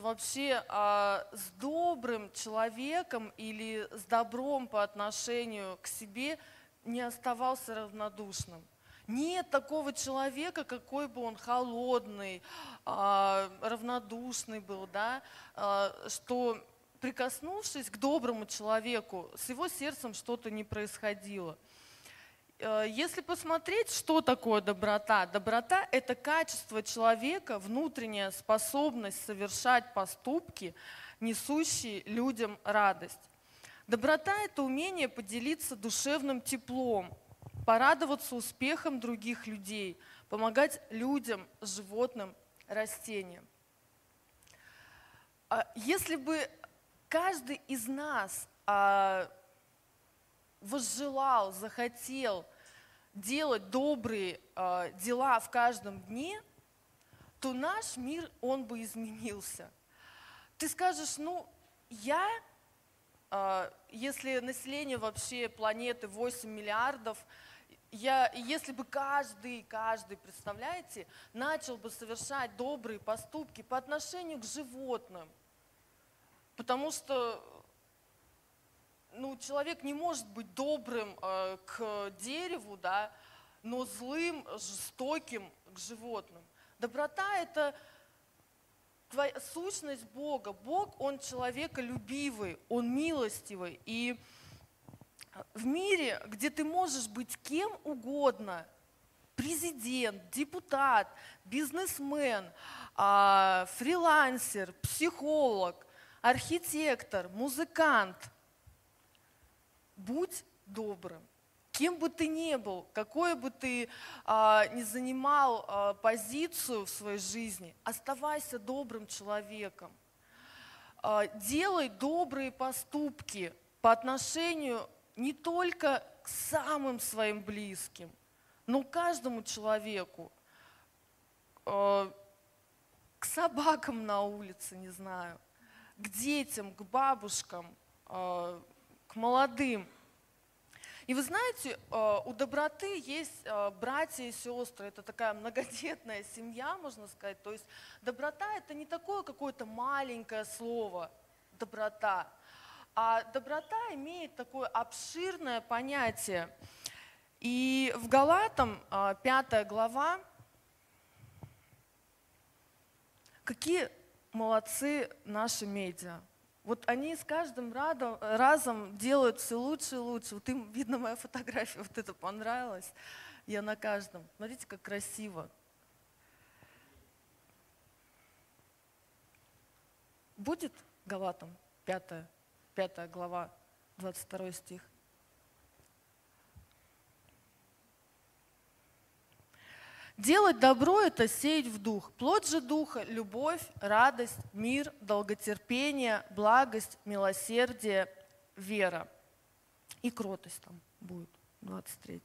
вообще а, с добрым человеком или с добром по отношению к себе не оставался равнодушным. Нет такого человека, какой бы он холодный, а, равнодушный был, да, а, что прикоснувшись к доброму человеку, с его сердцем что-то не происходило. Э, если посмотреть, что такое доброта, доброта – это качество человека, внутренняя способность совершать поступки, несущие людям радость. Доброта – это умение поделиться душевным теплом, порадоваться успехом других людей, помогать людям, животным, растениям. А если бы каждый из нас а, возжелал, захотел делать добрые а, дела в каждом дне, то наш мир, он бы изменился. Ты скажешь, ну, я, а, если население вообще планеты 8 миллиардов, я, если бы каждый, каждый, представляете, начал бы совершать добрые поступки по отношению к животным, потому что ну, человек не может быть добрым э, к дереву, да, но злым, жестоким к животным. Доброта – это твоя сущность Бога. Бог, Он человеколюбивый, Он милостивый. И в мире, где ты можешь быть кем угодно, президент, депутат, бизнесмен, а, фрилансер, психолог, архитектор, музыкант – будь добрым. Кем бы ты ни был, какой бы ты а, ни занимал а, позицию в своей жизни, оставайся добрым человеком. А, делай добрые поступки по отношению не только к самым своим близким, но каждому человеку, а, к собакам на улице, не знаю, к детям, к бабушкам, а, к молодым. И вы знаете, э, у доброты есть э, братья и сестры, это такая многодетная семья, можно сказать. То есть доброта это не такое какое-то маленькое слово, доброта, а доброта имеет такое обширное понятие. И в Галатам, 5 э, глава, какие молодцы наши медиа. Вот они с каждым радом, разом делают все лучше и лучше. Вот им, видно, моя фотография вот это понравилась. Я на каждом. Смотрите, как красиво. Будет Галатам 5, 5 глава, 22 стих? Делать добро – это сеять в дух. Плод же духа – любовь, радость, мир, долготерпение, благость, милосердие, вера. И кротость там будет, 23.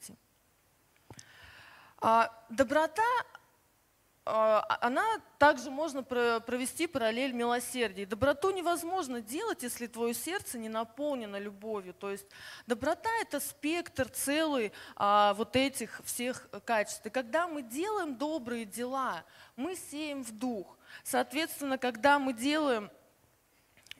А доброта она также можно провести параллель милосердия. Доброту невозможно делать, если твое сердце не наполнено любовью. То есть доброта – это спектр целый а, вот этих всех качеств. И когда мы делаем добрые дела, мы сеем в дух. Соответственно, когда мы делаем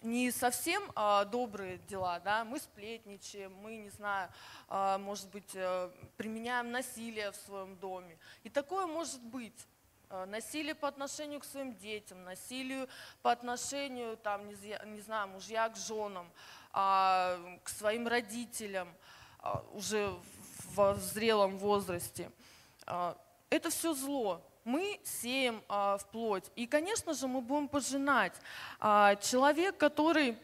не совсем а, добрые дела, да, мы сплетничаем, мы, не знаю, а, может быть, а, применяем насилие в своем доме. И такое может быть. Э, насилие по отношению к своим детям, насилию по отношению, там, не, знаю, мужья к женам, а, к своим родителям а, уже в зрелом возрасте. А, это все зло. Мы сеем в плоть. И, конечно же, мы будем пожинать. Человек, который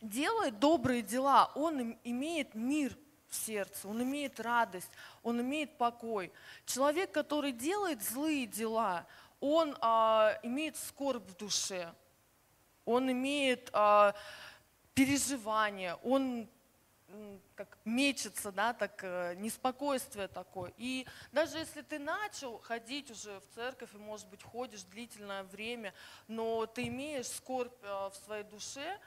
делает добрые дела, он имеет мир в сердце, он имеет радость, он имеет покой. Человек, который делает злые дела, он а, имеет скорбь в душе, он имеет а, переживания, он как мечется, да, так э, неспокойствие такое. И даже если ты начал ходить уже в церковь, и, может быть, ходишь длительное время, но ты имеешь скорбь э, в своей душе,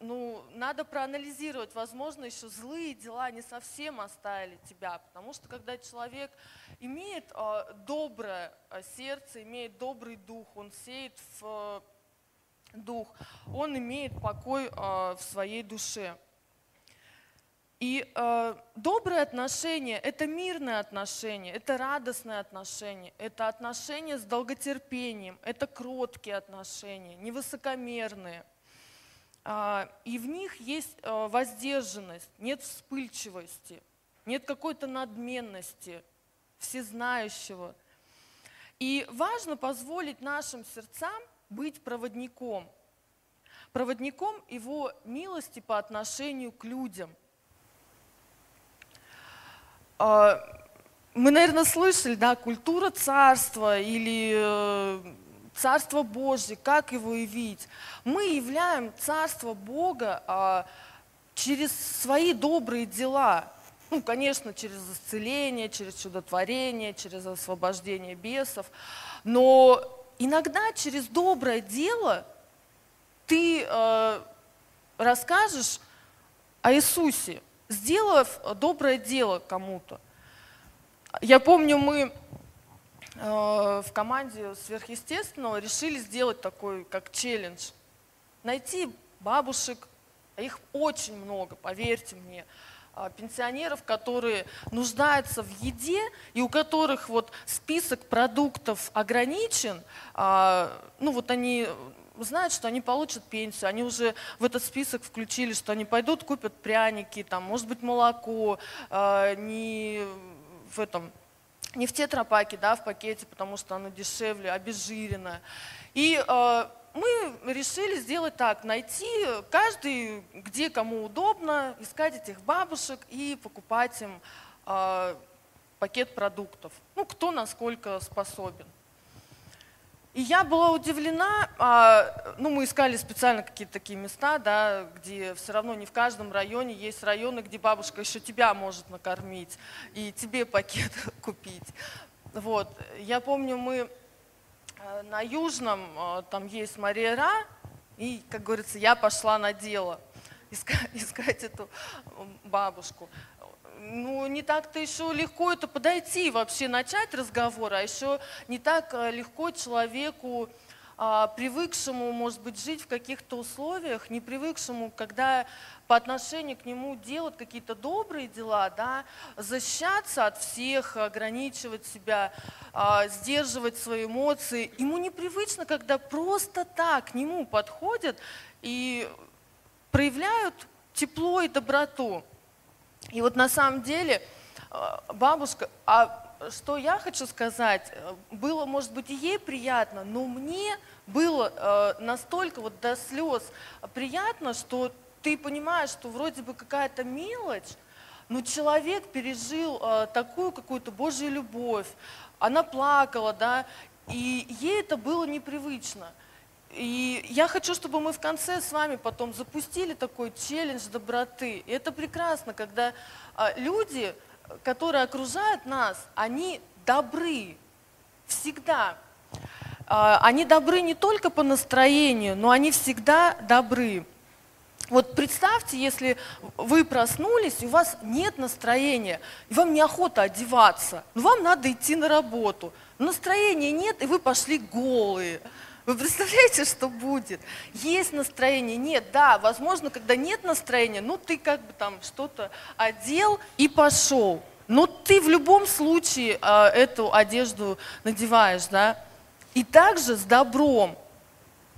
ну, надо проанализировать, возможно, еще злые дела не совсем оставили тебя, потому что когда человек имеет э, доброе а, сердце, имеет добрый дух, он сеет в, дух, он имеет покой в своей душе. И э, добрые отношения – это мирные отношения, это радостные отношения, это отношения с долготерпением, это кроткие отношения, невысокомерные. Э, и в них есть э, воздержанность, нет вспыльчивости, нет какой-то надменности, всезнающего. И важно позволить нашим сердцам быть проводником, проводником Его милости по отношению к людям – а, мы, наверное, слышали, да, культура царства или э, царство Божье, как его явить. Мы являем царство Бога а, через свои добрые дела. Ну, конечно, через исцеление, через чудотворение, через освобождение бесов. Но иногда через доброе дело ты э, расскажешь о Иисусе сделав доброе дело кому-то. Я помню, мы в команде сверхъестественного решили сделать такой, как челлендж. Найти бабушек, а их очень много, поверьте мне, а, пенсионеров, которые нуждаются в еде и у которых вот список продуктов ограничен, а, ну вот они знают, что они получат пенсию, они уже в этот список включили, что они пойдут, купят пряники, там, может быть, молоко, э, не в этом, не в тетрапаке, да, в пакете, потому что оно дешевле, обезжиренное. И э, мы решили сделать так, найти каждый, где кому удобно, искать этих бабушек и покупать им э, пакет продуктов. Ну, кто насколько способен. И я была удивлена, а, ну мы искали специально какие-то такие места, да, где все равно не в каждом районе есть районы, где бабушка еще тебя может накормить и тебе пакет купить. Вот. Я помню, мы а, на Южном, а, там есть Мария Ра, и, как говорится, я пошла на дело искать, искать эту бабушку ну, не так-то еще легко это подойти, вообще начать разговор, а еще не так э, легко человеку, а, привыкшему, может быть, жить в каких-то условиях, не привыкшему, когда по отношению к нему делать какие-то добрые дела, да, защищаться от всех, ограничивать себя, а, сдерживать свои эмоции. Ему непривычно, когда просто так к нему подходят и проявляют тепло и доброту. И вот на самом деле э, бабушка, а что я хочу сказать, э, было, может быть, и ей приятно, но мне было э, настолько вот до слез приятно, что ты понимаешь, что вроде бы какая-то мелочь, но человек пережил такую какую-то Божью любовь, она плакала, да, и ей это было непривычно – и я хочу, чтобы мы в конце с вами потом запустили такой челлендж доброты. И это прекрасно, когда а, люди, которые окружают нас, они добры всегда. А, они добры не только по настроению, но они всегда добры. Вот представьте, если вы проснулись, и у вас нет настроения, и вам неохота одеваться, но вам надо идти на работу. Настроения нет, и вы пошли голые. Вы представляете, что будет? Есть настроение? Нет, да, возможно, когда нет настроения, ну ты как бы там что-то одел и пошел. Но ты в любом случае э, эту одежду надеваешь, да? И также с добром.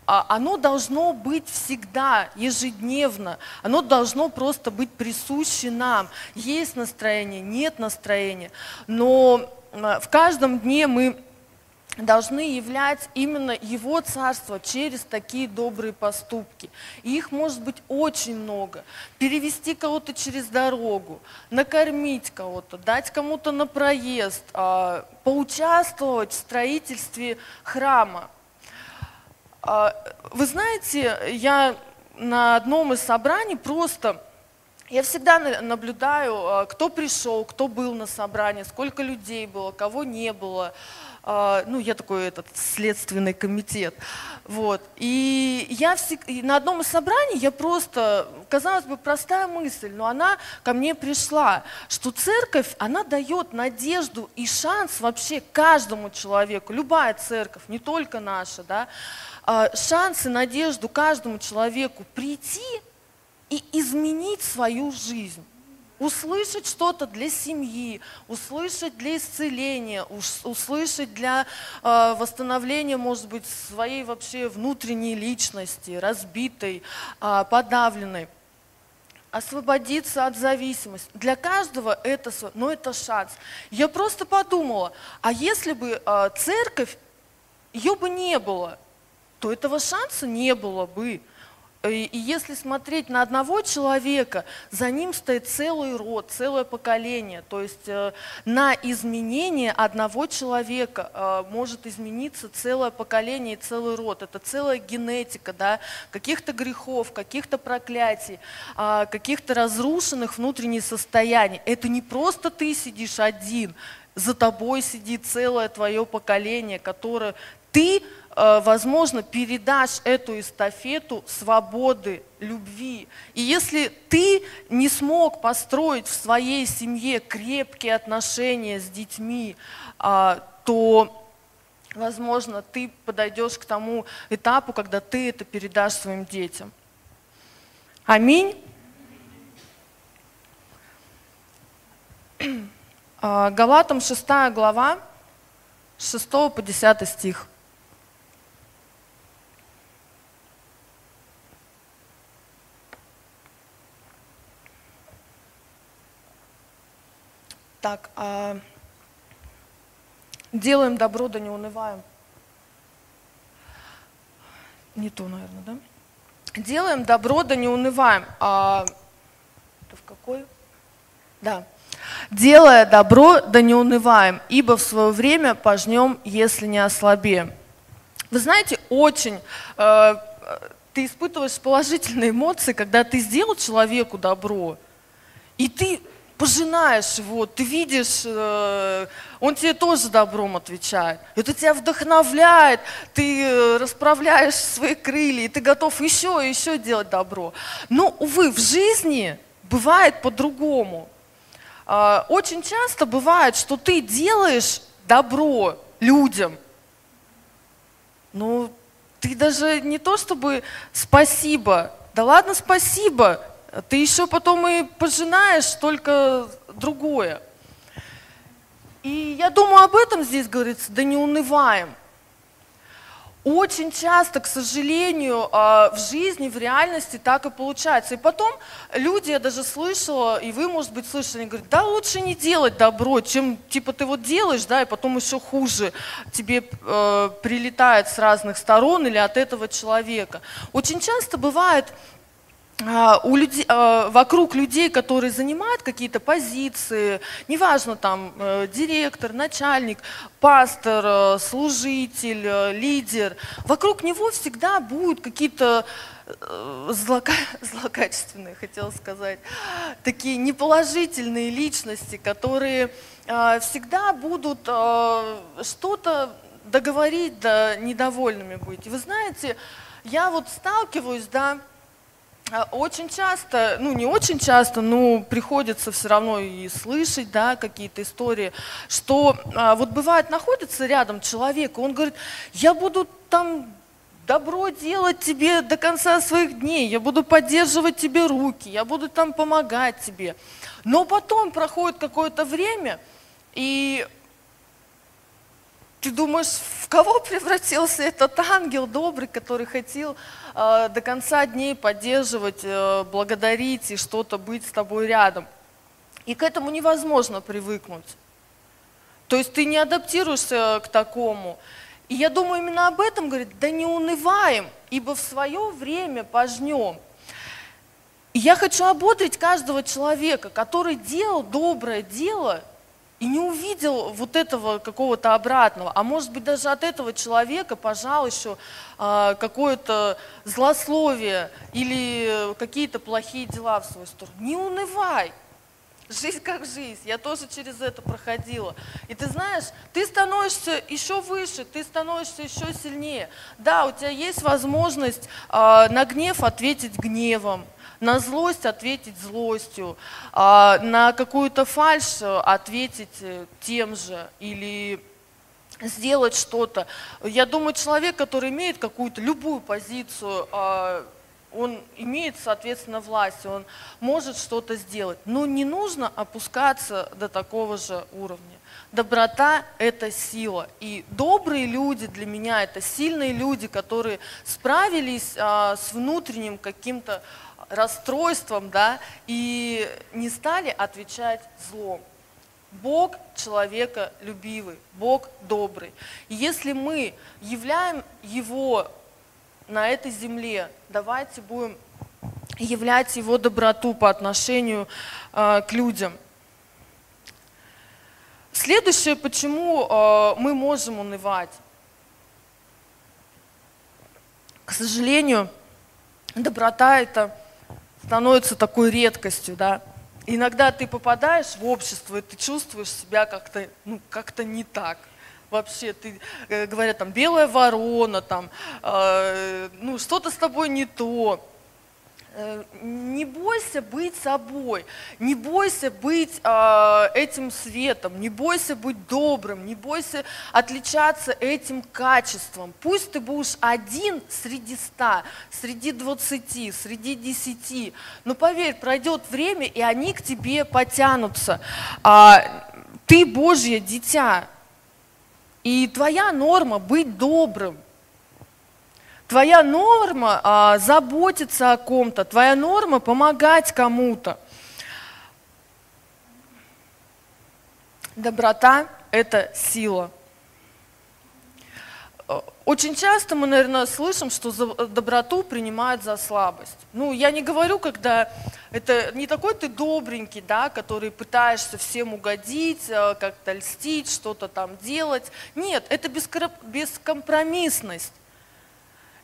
А, оно должно быть всегда, ежедневно. Оно должно просто быть присуще нам. Есть настроение, нет настроения. Но э, в каждом дне мы должны являть именно Его Царство через такие добрые поступки. И их может быть очень много. Перевести кого-то через дорогу, накормить кого-то, дать кому-то на проезд, а, поучаствовать в строительстве храма. А, вы знаете, я на одном из собраний просто я всегда наблюдаю, э, кто пришел, кто был на собрании, сколько людей было, кого не было. А, ну, я такой этот следственный комитет. Вот. И я всег... и на одном из собраний я просто, казалось бы, простая мысль, но она ко мне пришла, что церковь, она дает надежду и шанс вообще каждому человеку, любая церковь, не только наша, да, а, шанс и надежду каждому человеку прийти и изменить свою жизнь услышать что-то для семьи, услышать для исцеления, услышать для э, восстановления, может быть, своей вообще внутренней личности, разбитой, э, подавленной. Освободиться от зависимости. Для каждого это, но это шанс. Я просто подумала, а если бы э, церковь, ее бы не было, то этого шанса не было бы. И если смотреть на одного человека, за ним стоит целый род, целое поколение. То есть э, на изменение одного человека э, может измениться целое поколение и целый род. Это целая генетика да, каких-то грехов, каких-то проклятий, а, каких-то разрушенных внутренних состояний. Это не просто ты сидишь один, за тобой сидит целое твое поколение, которое ты Э, возможно, передашь эту эстафету свободы, любви. И если ты не смог построить в своей семье крепкие отношения с детьми, а, то, возможно, ты подойдешь к тому этапу, когда ты это передашь своим детям. Аминь. А, Галатам 6 глава, 6 по 10 стих. Так, а делаем добро, да не унываем. Не то, наверное, да? Делаем добро, да не унываем. А это в какой? Да. Делая добро, да не унываем, ибо в свое время пожнем, если не ослабеем. Вы знаете, очень э, ты испытываешь положительные эмоции, когда ты сделал человеку добро, и ты пожинаешь его, ты видишь, э, он тебе тоже добром отвечает. Это тебя вдохновляет, ты э, расправляешь свои крылья, и ты готов еще и еще делать добро. Но, увы, в жизни бывает по-другому. А, очень часто бывает, что ты делаешь добро людям, но ты даже не то чтобы спасибо, да ладно спасибо, ты еще потом и пожинаешь только другое. И я думаю, об этом здесь говорится, да не унываем. Очень часто, к сожалению, а, в жизни, в реальности так и получается. И потом люди, я даже слышала, и вы, может быть, слышали, они говорят, да лучше не делать добро, чем типа ты вот делаешь, да, и потом еще хуже тебе э, прилетает с разных сторон или от этого человека. Очень часто бывает, у людей, а, вокруг людей, которые занимают какие-то позиции, неважно там э, директор, начальник, пастор, э, служитель, э, лидер, вокруг него всегда будут какие-то злока... злокачественные, хотела сказать, такие неположительные личности, которые всегда будут что-то договорить, да недовольными быть. И вы знаете, я вот сталкиваюсь, да, а, очень часто, ну не очень часто, но приходится все равно и слышать, да, какие-то истории, что а, вот бывает находится рядом человек, и он говорит, я буду там добро делать тебе до конца своих дней, я буду поддерживать тебе руки, я буду там помогать тебе. Но потом проходит какое-то время, и ты думаешь, в кого превратился этот ангел добрый, который хотел э, до конца дней поддерживать, э, благодарить и что-то быть с тобой рядом? И к этому невозможно привыкнуть. То есть ты не адаптируешься к такому. И я думаю, именно об этом говорит, да не унываем, ибо в свое время пожнем. И я хочу ободрить каждого человека, который делал доброе дело – и не увидел вот этого какого-то обратного, а может быть даже от этого человека пожал еще а, какое-то злословие или какие-то плохие дела в свою сторону. Не унывай, Жизнь как жизнь. Я тоже через это проходила. И ты знаешь, ты становишься еще выше, ты становишься еще сильнее. Да, у тебя есть возможность э, на гнев ответить гневом, на злость ответить злостью, э, на какую-то фальшь ответить э, тем же или сделать что-то. Я думаю, человек, который имеет какую-то любую позицию, э, он имеет, соответственно, власть, он может что-то сделать. Но не нужно опускаться до такого же уровня. Доброта – это сила. И добрые люди для меня – это сильные люди, которые справились а, с внутренним каким-то расстройством, да, и не стали отвечать злом. Бог человека любивый, Бог добрый. И если мы являем Его на этой земле. Давайте будем являть Его доброту по отношению э, к людям. Следующее, почему э, мы можем унывать. К сожалению, доброта это становится такой редкостью, да. Иногда ты попадаешь в общество, и ты чувствуешь себя как-то, ну, как-то не так – вообще, ты, э, говорят, там, белая ворона, там, э, ну, что-то с тобой не то. Э, не бойся быть собой, не бойся быть э, этим светом, не бойся быть добрым, не бойся отличаться этим качеством. Пусть ты будешь один среди ста, среди двадцати, среди десяти, но поверь, пройдет время, и они к тебе потянутся. А, ты Божье дитя, и твоя норма быть добрым. Твоя норма а, заботиться о ком-то, твоя норма помогать кому-то. Доброта – это сила. Очень часто мы, наверное, слышим, что доброту принимают за слабость. Ну, я не говорю, когда это не такой ты добренький, да, который пытаешься всем угодить, э, как-то льстить, что-то там делать. Нет, это бескомпромиссность.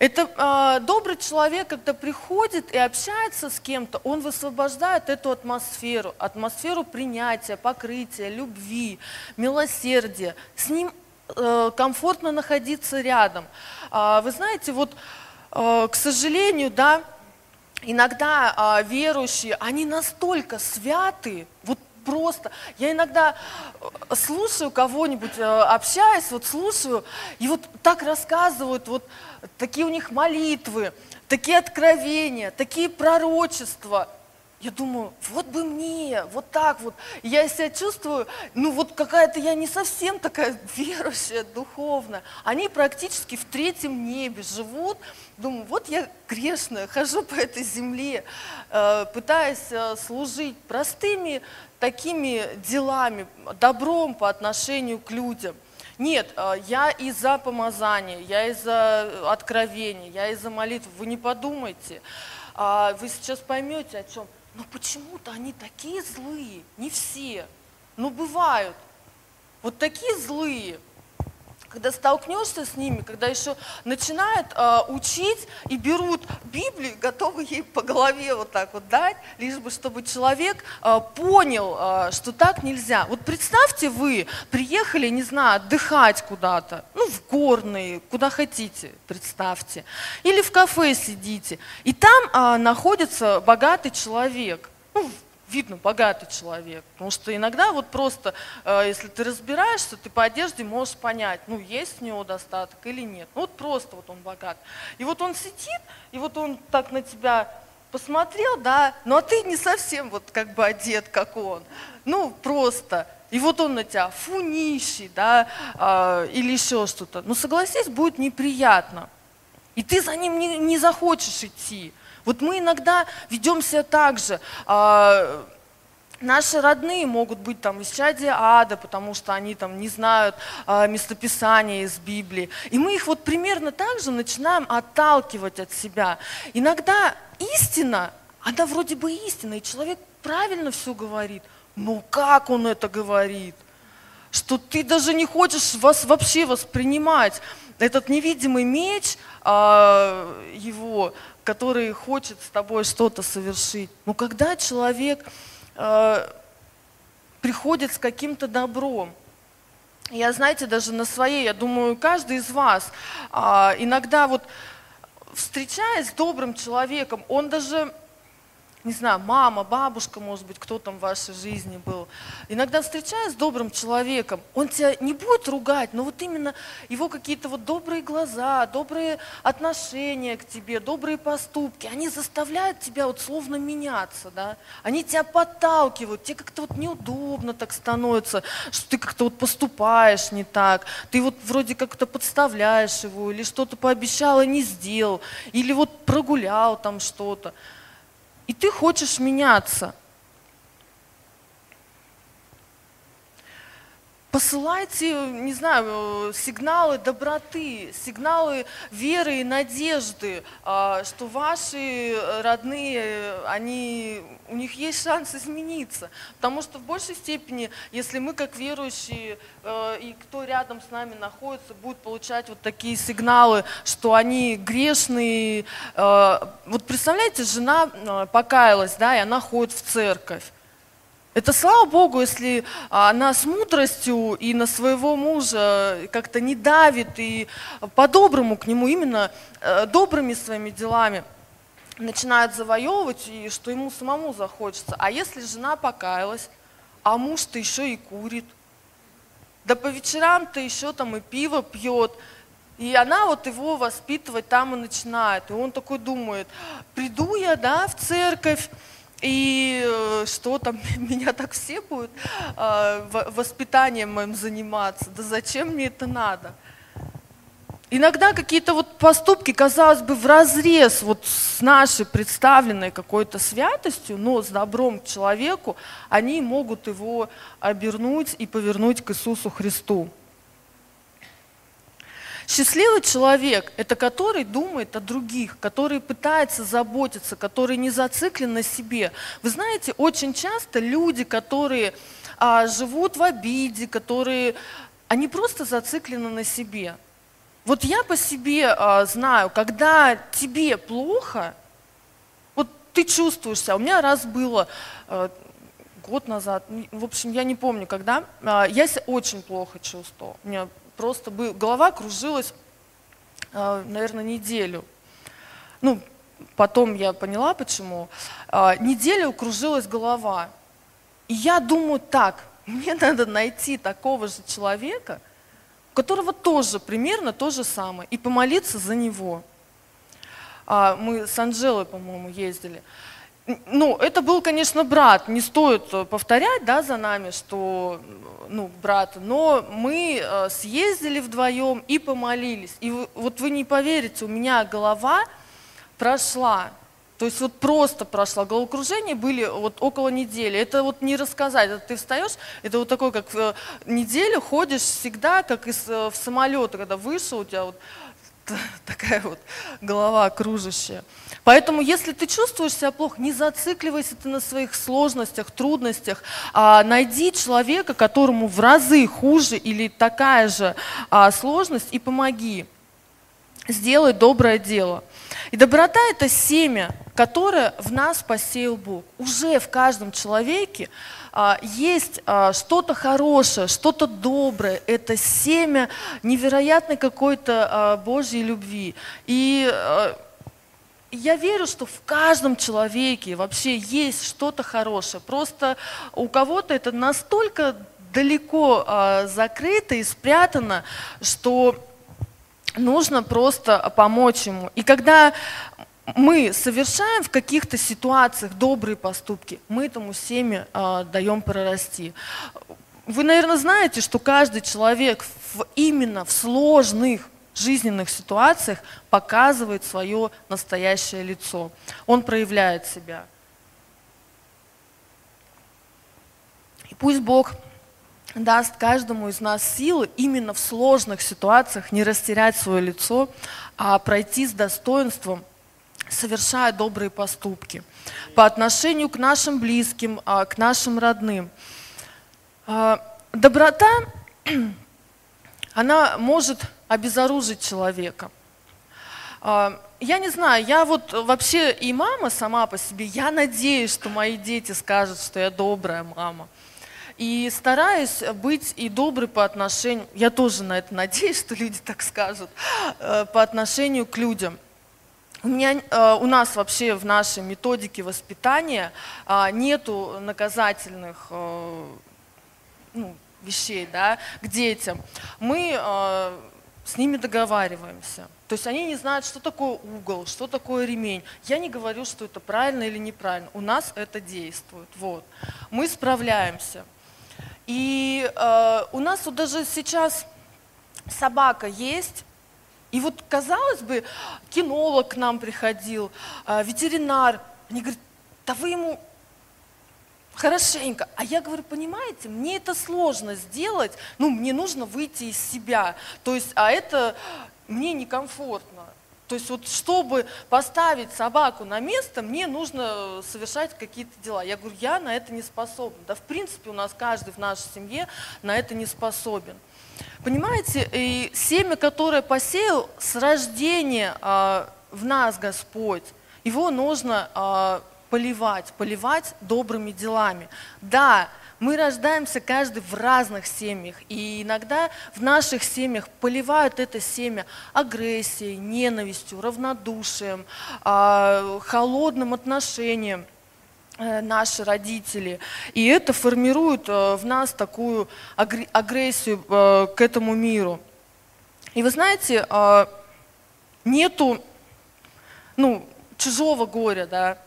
Это э, добрый человек, когда приходит и общается с кем-то, он высвобождает эту атмосферу, атмосферу принятия, покрытия, любви, милосердия. С ним Э, комфортно находиться рядом. А, вы знаете, вот, э, к сожалению, да, иногда а, верующие, они настолько святы, вот просто. Я иногда э, слушаю кого-нибудь, общаюсь, вот слушаю, и вот так рассказывают, вот такие у них молитвы, такие откровения, такие пророчества – я думаю, вот бы мне, вот так вот. Я себя чувствую, ну вот какая-то я не совсем такая верующая, духовная. Они практически в третьем небе живут. Думаю, вот я грешная, хожу по этой земле, э, пытаясь э, служить простыми такими делами, добром по отношению к людям. Нет, э, я из-за помазания, я из-за откровения, я из-за молитв. Вы не подумайте. А вы сейчас поймете, о чем но почему-то они такие злые, не все, но бывают. Вот такие злые, когда столкнешься с ними, когда еще начинают э, учить и берут Библию, готовы ей по голове вот так вот дать, лишь бы чтобы человек э, понял, э, что так нельзя. Вот представьте вы, приехали, не знаю, отдыхать куда-то, ну в горные, куда хотите, представьте, или в кафе сидите, и там э, находится богатый человек, ну, видно, богатый человек. Потому что иногда вот просто, э, если ты разбираешься, ты по одежде можешь понять, ну, есть у него достаток или нет. Ну, вот просто вот он богат. И вот он сидит, и вот он так на тебя посмотрел, да, ну, а ты не совсем вот как бы одет, как он. Ну, просто. И вот он на тебя, фу, нищий, да, э, или еще что-то. Ну, согласись, будет неприятно. И ты за ним не, не захочешь идти. Вот мы иногда ведем себя так же. А, наши родные могут быть там из чадия ада, потому что они там не знают а, местописания из Библии. И мы их вот примерно так же начинаем отталкивать от себя. Иногда истина, она вроде бы истина, и человек правильно все говорит. Но как он это говорит? что ты даже не хочешь вас вообще воспринимать. Этот невидимый меч а, его, который хочет с тобой что-то совершить. Но когда человек а, приходит с каким-то добром, я, знаете, даже на своей, я думаю, каждый из вас а, иногда вот встречаясь с добрым человеком, он даже не знаю, мама, бабушка, может быть, кто там в вашей жизни был. Иногда встречаясь с добрым человеком, он тебя не будет ругать, но вот именно его какие-то вот добрые глаза, добрые отношения к тебе, добрые поступки, они заставляют тебя вот словно меняться, да. Они тебя подталкивают, тебе как-то вот неудобно так становится, что ты как-то вот поступаешь не так, ты вот вроде как-то подставляешь его, или что-то пообещал и не сделал, или вот прогулял там что-то и ты хочешь меняться. Посылайте, не знаю, сигналы доброты, сигналы веры и надежды, а, что ваши родные, они, у них есть шанс измениться. Потому что в большей степени, если мы как верующие э, и кто рядом с нами находится, будут получать вот такие сигналы, что они грешные. Э, вот представляете, жена э, покаялась, да, и она ходит в церковь. Это слава Богу, если она с мудростью и на своего мужа как-то не давит и по-доброму к нему, именно э, добрыми своими делами начинает завоевывать, и что ему самому захочется. А если жена покаялась, а муж-то еще и курит, да по вечерам-то еще там и пиво пьет, и она вот его воспитывать там и начинает. И он такой думает, приду я, да, в церковь, и э, что там, меня так все будут э, воспитанием моим заниматься? Да зачем мне это надо? Иногда какие-то вот поступки, казалось бы, в разрез вот с нашей представленной какой-то святостью, но с добром к человеку, они могут его обернуть и повернуть к Иисусу Христу. Счастливый человек – это который думает о других, который пытается заботиться, который не зациклен на себе. Вы знаете, очень часто люди, которые а, живут в обиде, которые, они просто зациклены на себе. Вот я по себе а, знаю, когда тебе плохо, вот ты чувствуешься, у меня раз было а, год назад, в общем, я не помню, когда, а, я себя очень плохо чувствовала. У меня просто был, голова кружилась, а, наверное, неделю. Ну, потом я поняла, почему. А, неделю кружилась голова. И я думаю так, мне надо найти такого же человека, у которого тоже примерно то же самое, и помолиться за него. А, мы с Анжелой, по-моему, ездили ну, это был, конечно, брат. Не стоит э, повторять, да, за нами, что, ну, брат. Но мы э, съездили вдвоем и помолились. И вот вы не поверите, у меня голова прошла. То есть вот просто прошла. Головокружение были вот около недели. Это вот не рассказать. Это ты встаешь, это вот такой, как э, неделю ходишь всегда, как из, в самолета, когда вышел, у тебя вот такая вот голова кружащая. Поэтому, если ты чувствуешь себя плохо, не зацикливайся ты на своих сложностях, трудностях, а найди человека, которому в разы хуже или такая же а, сложность, и помоги. Сделай доброе дело. И доброта – это семя, которое в нас посеял Бог. Уже в каждом человеке а, есть а, что-то хорошее, что-то доброе. Это семя невероятной какой-то а, Божьей любви. И я верю, что в каждом человеке вообще есть что-то хорошее. Просто у кого-то это настолько далеко закрыто и спрятано, что нужно просто помочь ему. И когда мы совершаем в каких-то ситуациях добрые поступки, мы этому семя э, даем прорасти. Вы, наверное, знаете, что каждый человек в, именно в сложных жизненных ситуациях показывает свое настоящее лицо. Он проявляет себя. И пусть Бог даст каждому из нас силы именно в сложных ситуациях не растерять свое лицо, а пройти с достоинством совершая добрые поступки по отношению к нашим близким, а, к нашим родным. А, доброта она может обезоружить человека. А, я не знаю, я вот вообще и мама сама по себе, я надеюсь, что мои дети скажут, что я добрая мама. И стараюсь быть и доброй по отношению, я тоже на это надеюсь, что люди так скажут, э, по отношению к людям. У, меня, э, у нас вообще в нашей методике воспитания а, нету наказательных э, ну, вещей да, к детям. Мы с ними договариваемся. То есть они не знают, что такое угол, что такое ремень. Я не говорю, что это правильно или неправильно. У нас это действует. Вот. Мы справляемся. И э, у нас вот даже сейчас собака есть, и вот, казалось бы, кинолог к нам приходил, э, ветеринар, они говорят, да вы ему хорошенько. А я говорю, понимаете, мне это сложно сделать, ну, мне нужно выйти из себя. То есть, а это мне некомфортно. То есть вот чтобы поставить собаку на место, мне нужно совершать какие-то дела. Я говорю, я на это не способна. Да в принципе у нас каждый в нашей семье на это не способен. Понимаете, и семя, которое посеял с рождения а, в нас Господь, его нужно а, поливать, поливать добрыми делами. Да, мы рождаемся каждый в разных семьях, и иногда в наших семьях поливают это семя агрессией, ненавистью, равнодушием, а, холодным отношением э, наши родители. И это формирует э, в нас такую агрессию э, к этому миру. И вы знаете, нету ну, чужого горя, да,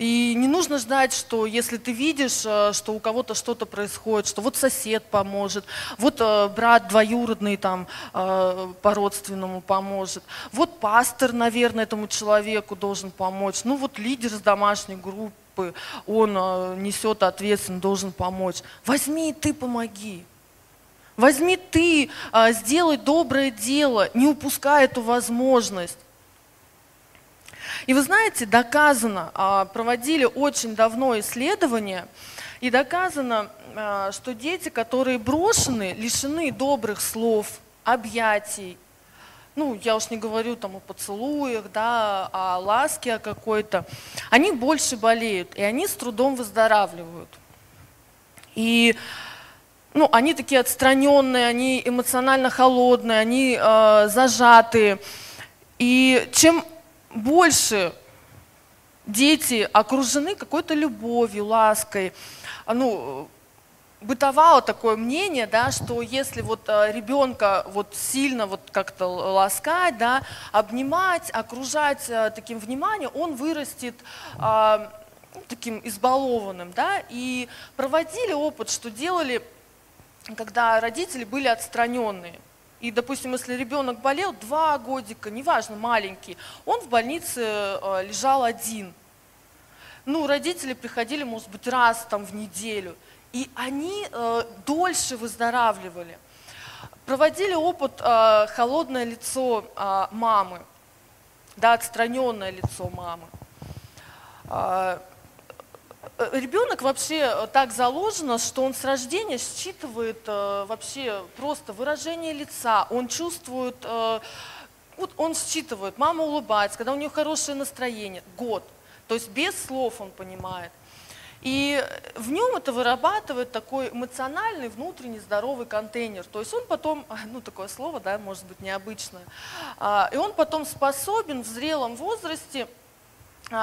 и не нужно ждать, что если ты видишь, э, что у кого-то что-то происходит, что вот сосед поможет, вот э, брат двоюродный там э, по-родственному поможет, вот пастор, наверное, этому человеку должен помочь, ну вот лидер с домашней группы, он несет ответственность, должен помочь. Возьми и ты помоги. Возьми ты, сделай доброе дело, не упускай эту возможность. И вы знаете, доказано, а, проводили очень давно исследования, и доказано, а, что дети, которые брошены, лишены добрых слов, объятий, ну, я уж не говорю там о поцелуях, да, о ласке какой-то, они больше болеют, и они с трудом выздоравливают. И ну, они такие отстраненные, они эмоционально холодные, они э, зажатые. И чем больше дети окружены какой-то любовью, лаской. А, ну, бытовало такое мнение, да, что если вот э, ребенка вот сильно вот как-то ласкать, да, обнимать, окружать э, таким вниманием, он вырастет а, таким избалованным, да, и проводили опыт, что делали, когда родители были отстраненные. И, допустим, если ребенок болел два годика, неважно, маленький, он в больнице э, лежал один. Ну, родители приходили, может быть, раз там в неделю. И они э, дольше выздоравливали. Проводили опыт э, холодное лицо мамы, да, отстраненное лицо мамы. Э, ребенок вообще э, так заложено, что он с рождения считывает э, вообще просто выражение лица, он чувствует, вот он считывает, мама улыбается, когда у нее хорошее настроение, год. То есть без слов он понимает. И в нем это вырабатывает такой эмоциональный, внутренний, здоровый контейнер. То есть он потом, ну такое слово, да, может быть необычное, а, и он потом способен в зрелом возрасте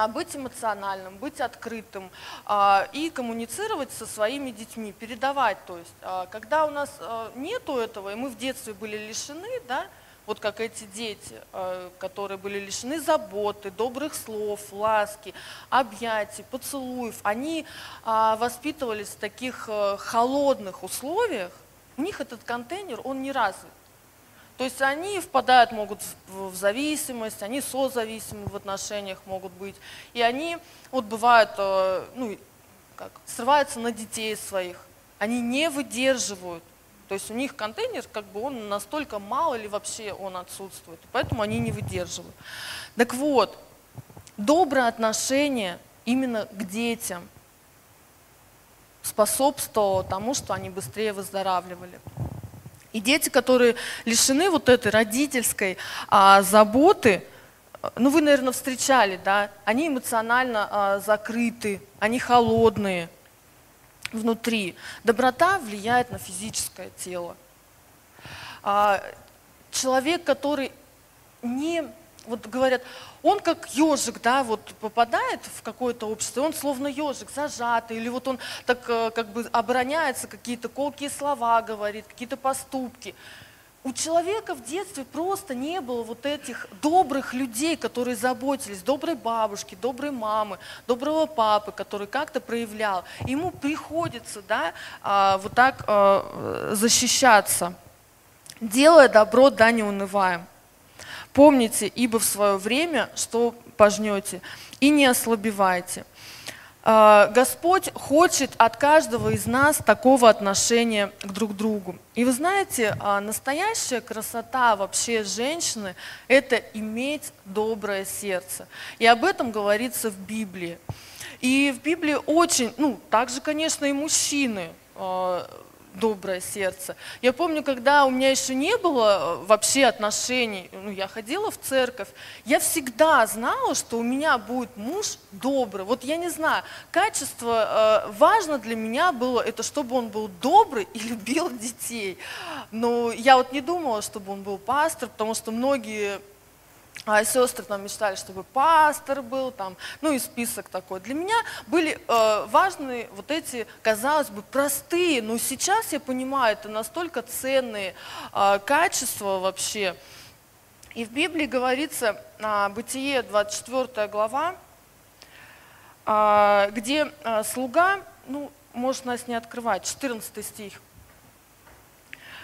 быть эмоциональным, быть открытым а, и коммуницировать со своими детьми, передавать. То есть, а, когда у нас нету этого, и мы в детстве были лишены, да, вот как эти дети, которые были лишены заботы, добрых слов, ласки, объятий, поцелуев, они воспитывались в таких холодных условиях, у них этот контейнер, он не развит. То есть они впадают, могут в зависимость, они созависимы в отношениях могут быть. И они вот бывают, э, ну, как, срываются на детей своих. Они не выдерживают. То есть у них контейнер, как бы он настолько мало или вообще он отсутствует. Поэтому они не выдерживают. Так вот, доброе отношение именно к детям способствовало тому, что они быстрее выздоравливали. И дети, которые лишены вот этой родительской а, заботы, ну вы, наверное, встречали, да, они эмоционально а, закрыты, они холодные внутри. Доброта влияет на физическое тело. А, человек, который не, вот говорят, он как ежик, да, вот попадает в какое-то общество, он словно ежик, зажатый, или вот он так э, как бы обороняется, какие-то колкие слова говорит, какие-то поступки. У человека в детстве просто не было вот этих добрых людей, которые заботились, доброй бабушки, доброй мамы, доброго папы, который как-то проявлял. Ему приходится да, а, вот так а, защищаться. Делая добро, да не унываем. Помните, ибо в свое время, что пожнете, и не ослабевайте. А, Господь хочет от каждого из нас такого отношения к друг другу. И вы знаете, а, настоящая красота вообще женщины – это иметь доброе сердце. И об этом говорится в Библии. И в Библии очень, ну, также, конечно, и мужчины а, доброе сердце. Я помню, когда у меня еще не было э, вообще отношений, ну, я ходила в церковь, я всегда знала, что у меня будет муж добрый. Вот я не знаю, качество э, важно для меня было, это чтобы он был добрый и любил детей. Но я вот не думала, чтобы он был пастор, потому что многие а сестры там мечтали, чтобы пастор был, там, ну и список такой. Для меня были э, важны вот эти, казалось бы, простые, но сейчас я понимаю, это настолько ценные э, качества вообще. И в Библии говорится, э, Бытие 24 глава, э, где э, слуга, ну, может нас не открывать, 14 стих,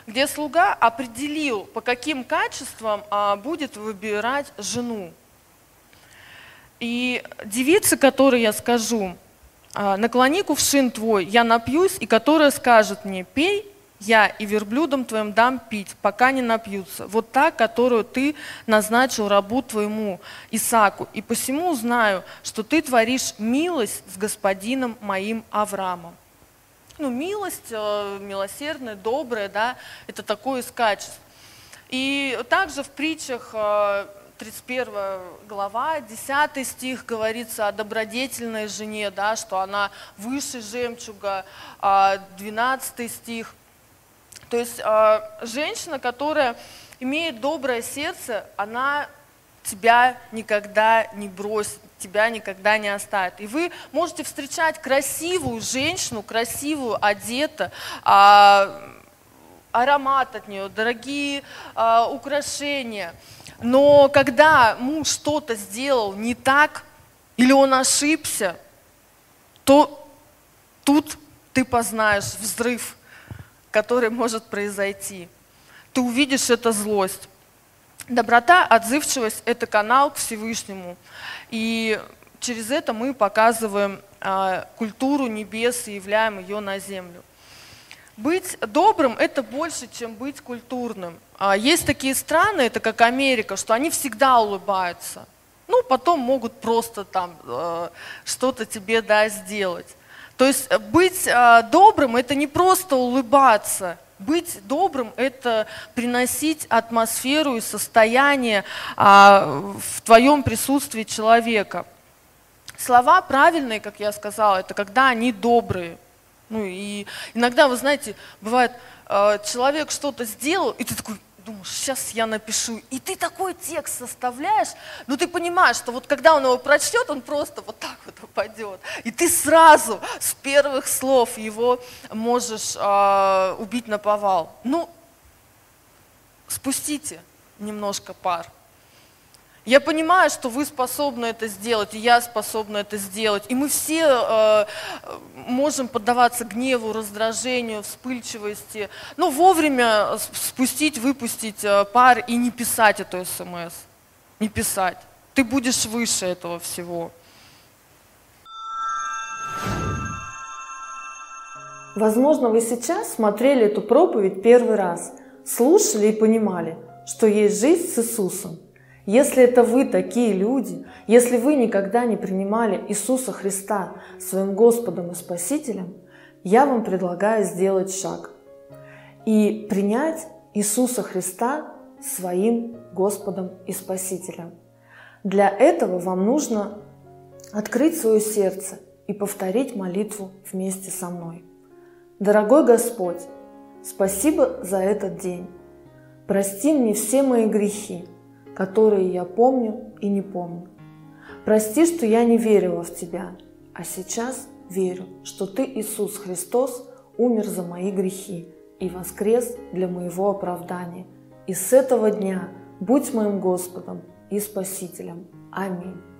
где слуга определил, по каким качествам а, будет выбирать жену. И девица, которой я скажу, а, наклони кувшин твой, я напьюсь, и которая скажет мне, пей, я и верблюдам твоим дам пить, пока не напьются. Вот та, которую ты назначил рабу твоему Исаку. И посему узнаю, что ты творишь милость с господином моим Авраамом ну, милость, э, милосердная, добрая, да, это такое из качеств. И также в притчах 31 э, глава, 10 стих говорится о добродетельной жене, да, что она выше жемчуга, 12 а стих. То есть э, женщина, которая имеет доброе сердце, она тебя никогда не бросит, тебя никогда не оставит. И вы можете встречать красивую женщину, красивую, одета, а, аромат от нее, дорогие а, украшения. Но когда муж что-то сделал не так, или он ошибся, то тут ты познаешь взрыв, который может произойти. Ты увидишь это злость. Доброта, отзывчивость – это канал к Всевышнему. И через это мы показываем а, культуру небес и являем ее на землю. Быть добрым – это больше, чем быть культурным. А есть такие страны, это как Америка, что они всегда улыбаются. Ну, потом могут просто там э, что-то тебе да, сделать. То есть быть э, добрым – это не просто улыбаться, быть добрым – это приносить атмосферу и состояние а, в твоем присутствии человека. Слова правильные, как я сказала, это когда они добрые. Ну и иногда, вы знаете, бывает, а, человек что-то сделал, и ты такой, думаешь, сейчас я напишу. И ты такой текст составляешь, но ты понимаешь, что вот когда он его прочтет, он просто вот так вот упадет. И ты сразу с первых слов его можешь э, убить на повал. Ну, спустите немножко пар. Я понимаю, что вы способны это сделать, и я способна это сделать. И мы все э, можем поддаваться гневу, раздражению, вспыльчивости. Но вовремя спустить, выпустить э, пар и не писать эту смс. Не писать. Ты будешь выше этого всего. Возможно, вы сейчас смотрели эту проповедь первый раз, слушали и понимали, что есть жизнь с Иисусом – если это вы такие люди, если вы никогда не принимали Иисуса Христа своим Господом и Спасителем, я вам предлагаю сделать шаг и принять Иисуса Христа своим Господом и Спасителем. Для этого вам нужно открыть свое сердце и повторить молитву вместе со мной. Дорогой Господь, спасибо за этот день. Прости мне все мои грехи, которые я помню и не помню. Прости, что я не верила в Тебя, а сейчас верю, что Ты, Иисус Христос, умер за мои грехи и воскрес для моего оправдания. И с этого дня будь моим Господом и Спасителем. Аминь.